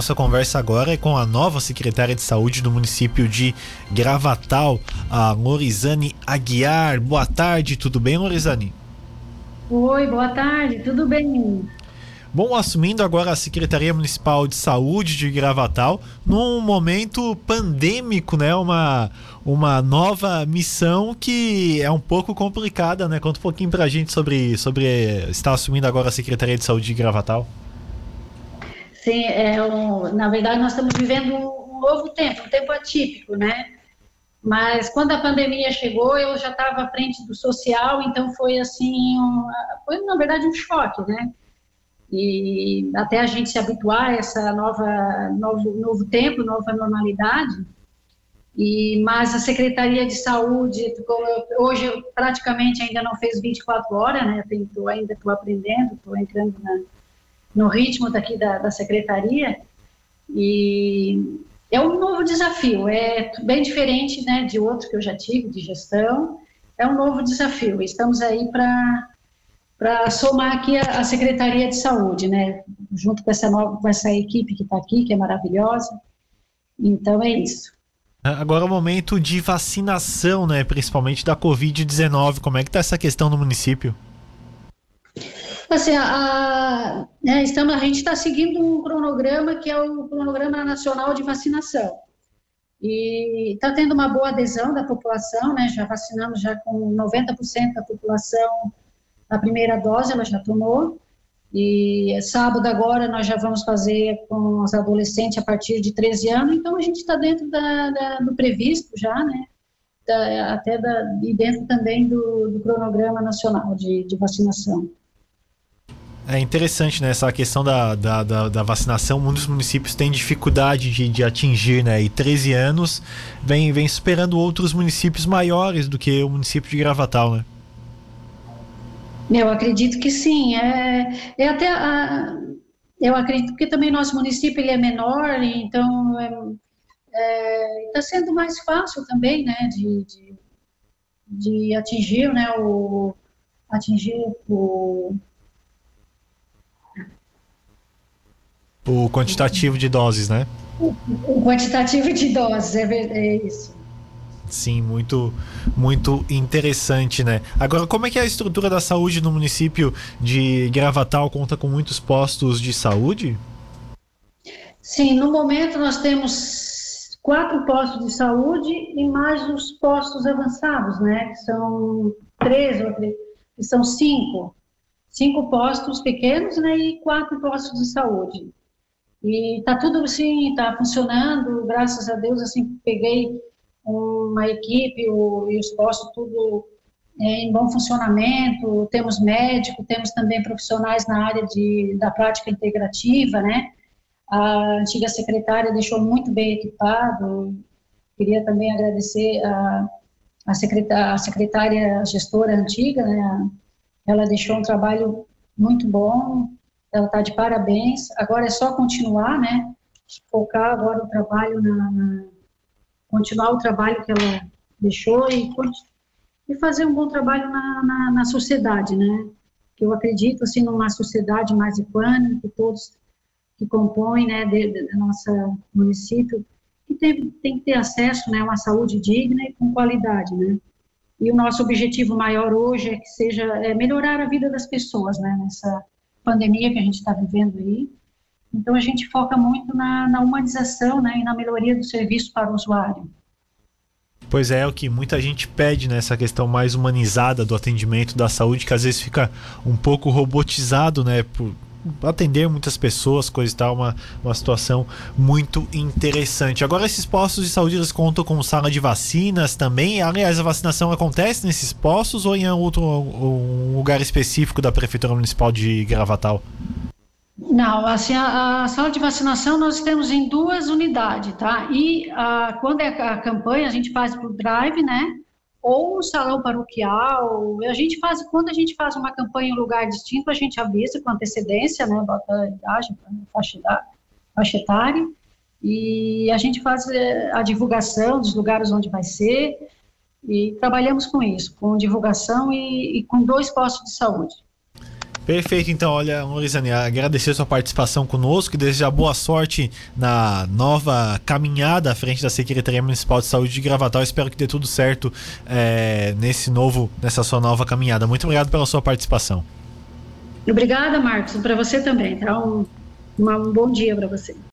nossa conversa agora é com a nova secretária de saúde do município de Gravatal, a Lorizane Aguiar. Boa tarde, tudo bem, Lorizane? Oi, boa tarde, tudo bem? Bom, assumindo agora a Secretaria Municipal de Saúde de Gravatal, num momento pandêmico, né? Uma, uma nova missão que é um pouco complicada, né? Conta um pouquinho pra gente sobre, sobre estar assumindo agora a Secretaria de Saúde de Gravatal. É um, na verdade nós estamos vivendo um novo tempo, um tempo atípico, né? Mas quando a pandemia chegou, eu já estava à frente do social, então foi assim, um, foi na verdade um choque, né? e até a gente se habituar a essa nova novo, novo tempo, nova normalidade. E mas a Secretaria de Saúde hoje praticamente ainda não fez 24 horas, né? Tô, ainda estou aprendendo, estou entrando na, no ritmo daqui da, da secretaria e é um novo desafio, é bem diferente, né, de outro que eu já tive de gestão. É um novo desafio. Estamos aí para somar aqui a, a, Secretaria de Saúde, né, junto com essa, nova, com essa equipe que está aqui, que é maravilhosa. Então é isso. Agora é o momento de vacinação, né, principalmente da Covid-19. Como é que está essa questão no município? Assim, a, a, né, estamos, a gente está seguindo um cronograma que é o cronograma nacional de vacinação. E está tendo uma boa adesão da população, né, já vacinamos já com 90% da população a primeira dose ela já tomou, e sábado agora nós já vamos fazer com os adolescentes a partir de 13 anos, então a gente está dentro da, da, do previsto já, né? Da, até da, e dentro também do, do cronograma nacional de, de, vacinação. É interessante, né? Essa questão da, da, da, da vacinação, muitos municípios têm dificuldade de, de atingir, né? E 13 anos vem, vem superando outros municípios maiores do que o município de Gravatal, né? Eu acredito que sim. É, é até a, eu acredito que também nosso município ele é menor, então está é, é, tá sendo mais fácil também, né, de, de, de, atingir, né, o atingir o o quantitativo de doses, né? O, o quantitativo de doses, é, é isso. Sim, muito, muito interessante, né? Agora, como é que é a estrutura da saúde no município de Gravatal? Conta com muitos postos de saúde? Sim, no momento nós temos quatro postos de saúde e mais os postos avançados, né? Que são três, que são cinco. Cinco postos pequenos, né? E quatro postos de saúde. E tá tudo assim, tá funcionando, graças a Deus, assim, peguei uma equipe o, e os postos tudo é, em bom funcionamento, temos médico, temos também profissionais na área de, da prática integrativa, né? A antiga secretária deixou muito bem equipado, queria também agradecer a, a, secretária, a secretária gestora antiga, né? Ela deixou um trabalho muito bom, ela está de parabéns, agora é só continuar, né? Focar agora o trabalho na, na continuar o trabalho que ela deixou e, e fazer um bom trabalho na, na, na sociedade, né? Eu acredito, assim, numa sociedade mais equânime, que todos que compõem, né, de, de, nosso município, que tem, tem que ter acesso, né, a uma saúde digna e com qualidade, né? E o nosso objetivo maior hoje é que seja é melhorar a vida das pessoas, né, nessa pandemia que a gente está vivendo aí, então, a gente foca muito na, na humanização né, e na melhoria do serviço para o usuário. Pois é, é o que muita gente pede né, questão mais humanizada do atendimento da saúde, que às vezes fica um pouco robotizado, né? Por atender muitas pessoas, coisa e tal, uma, uma situação muito interessante. Agora, esses postos de saúde eles contam com sala de vacinas também. Aliás, a vacinação acontece nesses postos ou em outro um lugar específico da Prefeitura Municipal de Gravatal? Não, assim, a, a, sala de vacinação nós temos em duas unidades, tá? E a, quando é a campanha, a gente faz por drive, né? Ou o salão paroquial. A gente faz, quando a gente faz uma campanha em um lugar distinto, a gente avisa com antecedência, né? Bota a idade, faixa, faixa etária. E a gente faz eh, a divulgação dos lugares onde vai ser. E trabalhamos com isso, com divulgação e, e com dois postos de saúde. Perfeito, então, olha, Morizane, agradecer sua participação conosco e desejar boa sorte na nova caminhada à frente da Secretaria Municipal de Saúde de Gravatal. Espero que dê tudo certo é, nesse novo, nessa sua nova caminhada. Muito obrigado pela sua participação. Obrigada, Marcos, para você também, tá? Um, um bom dia para você.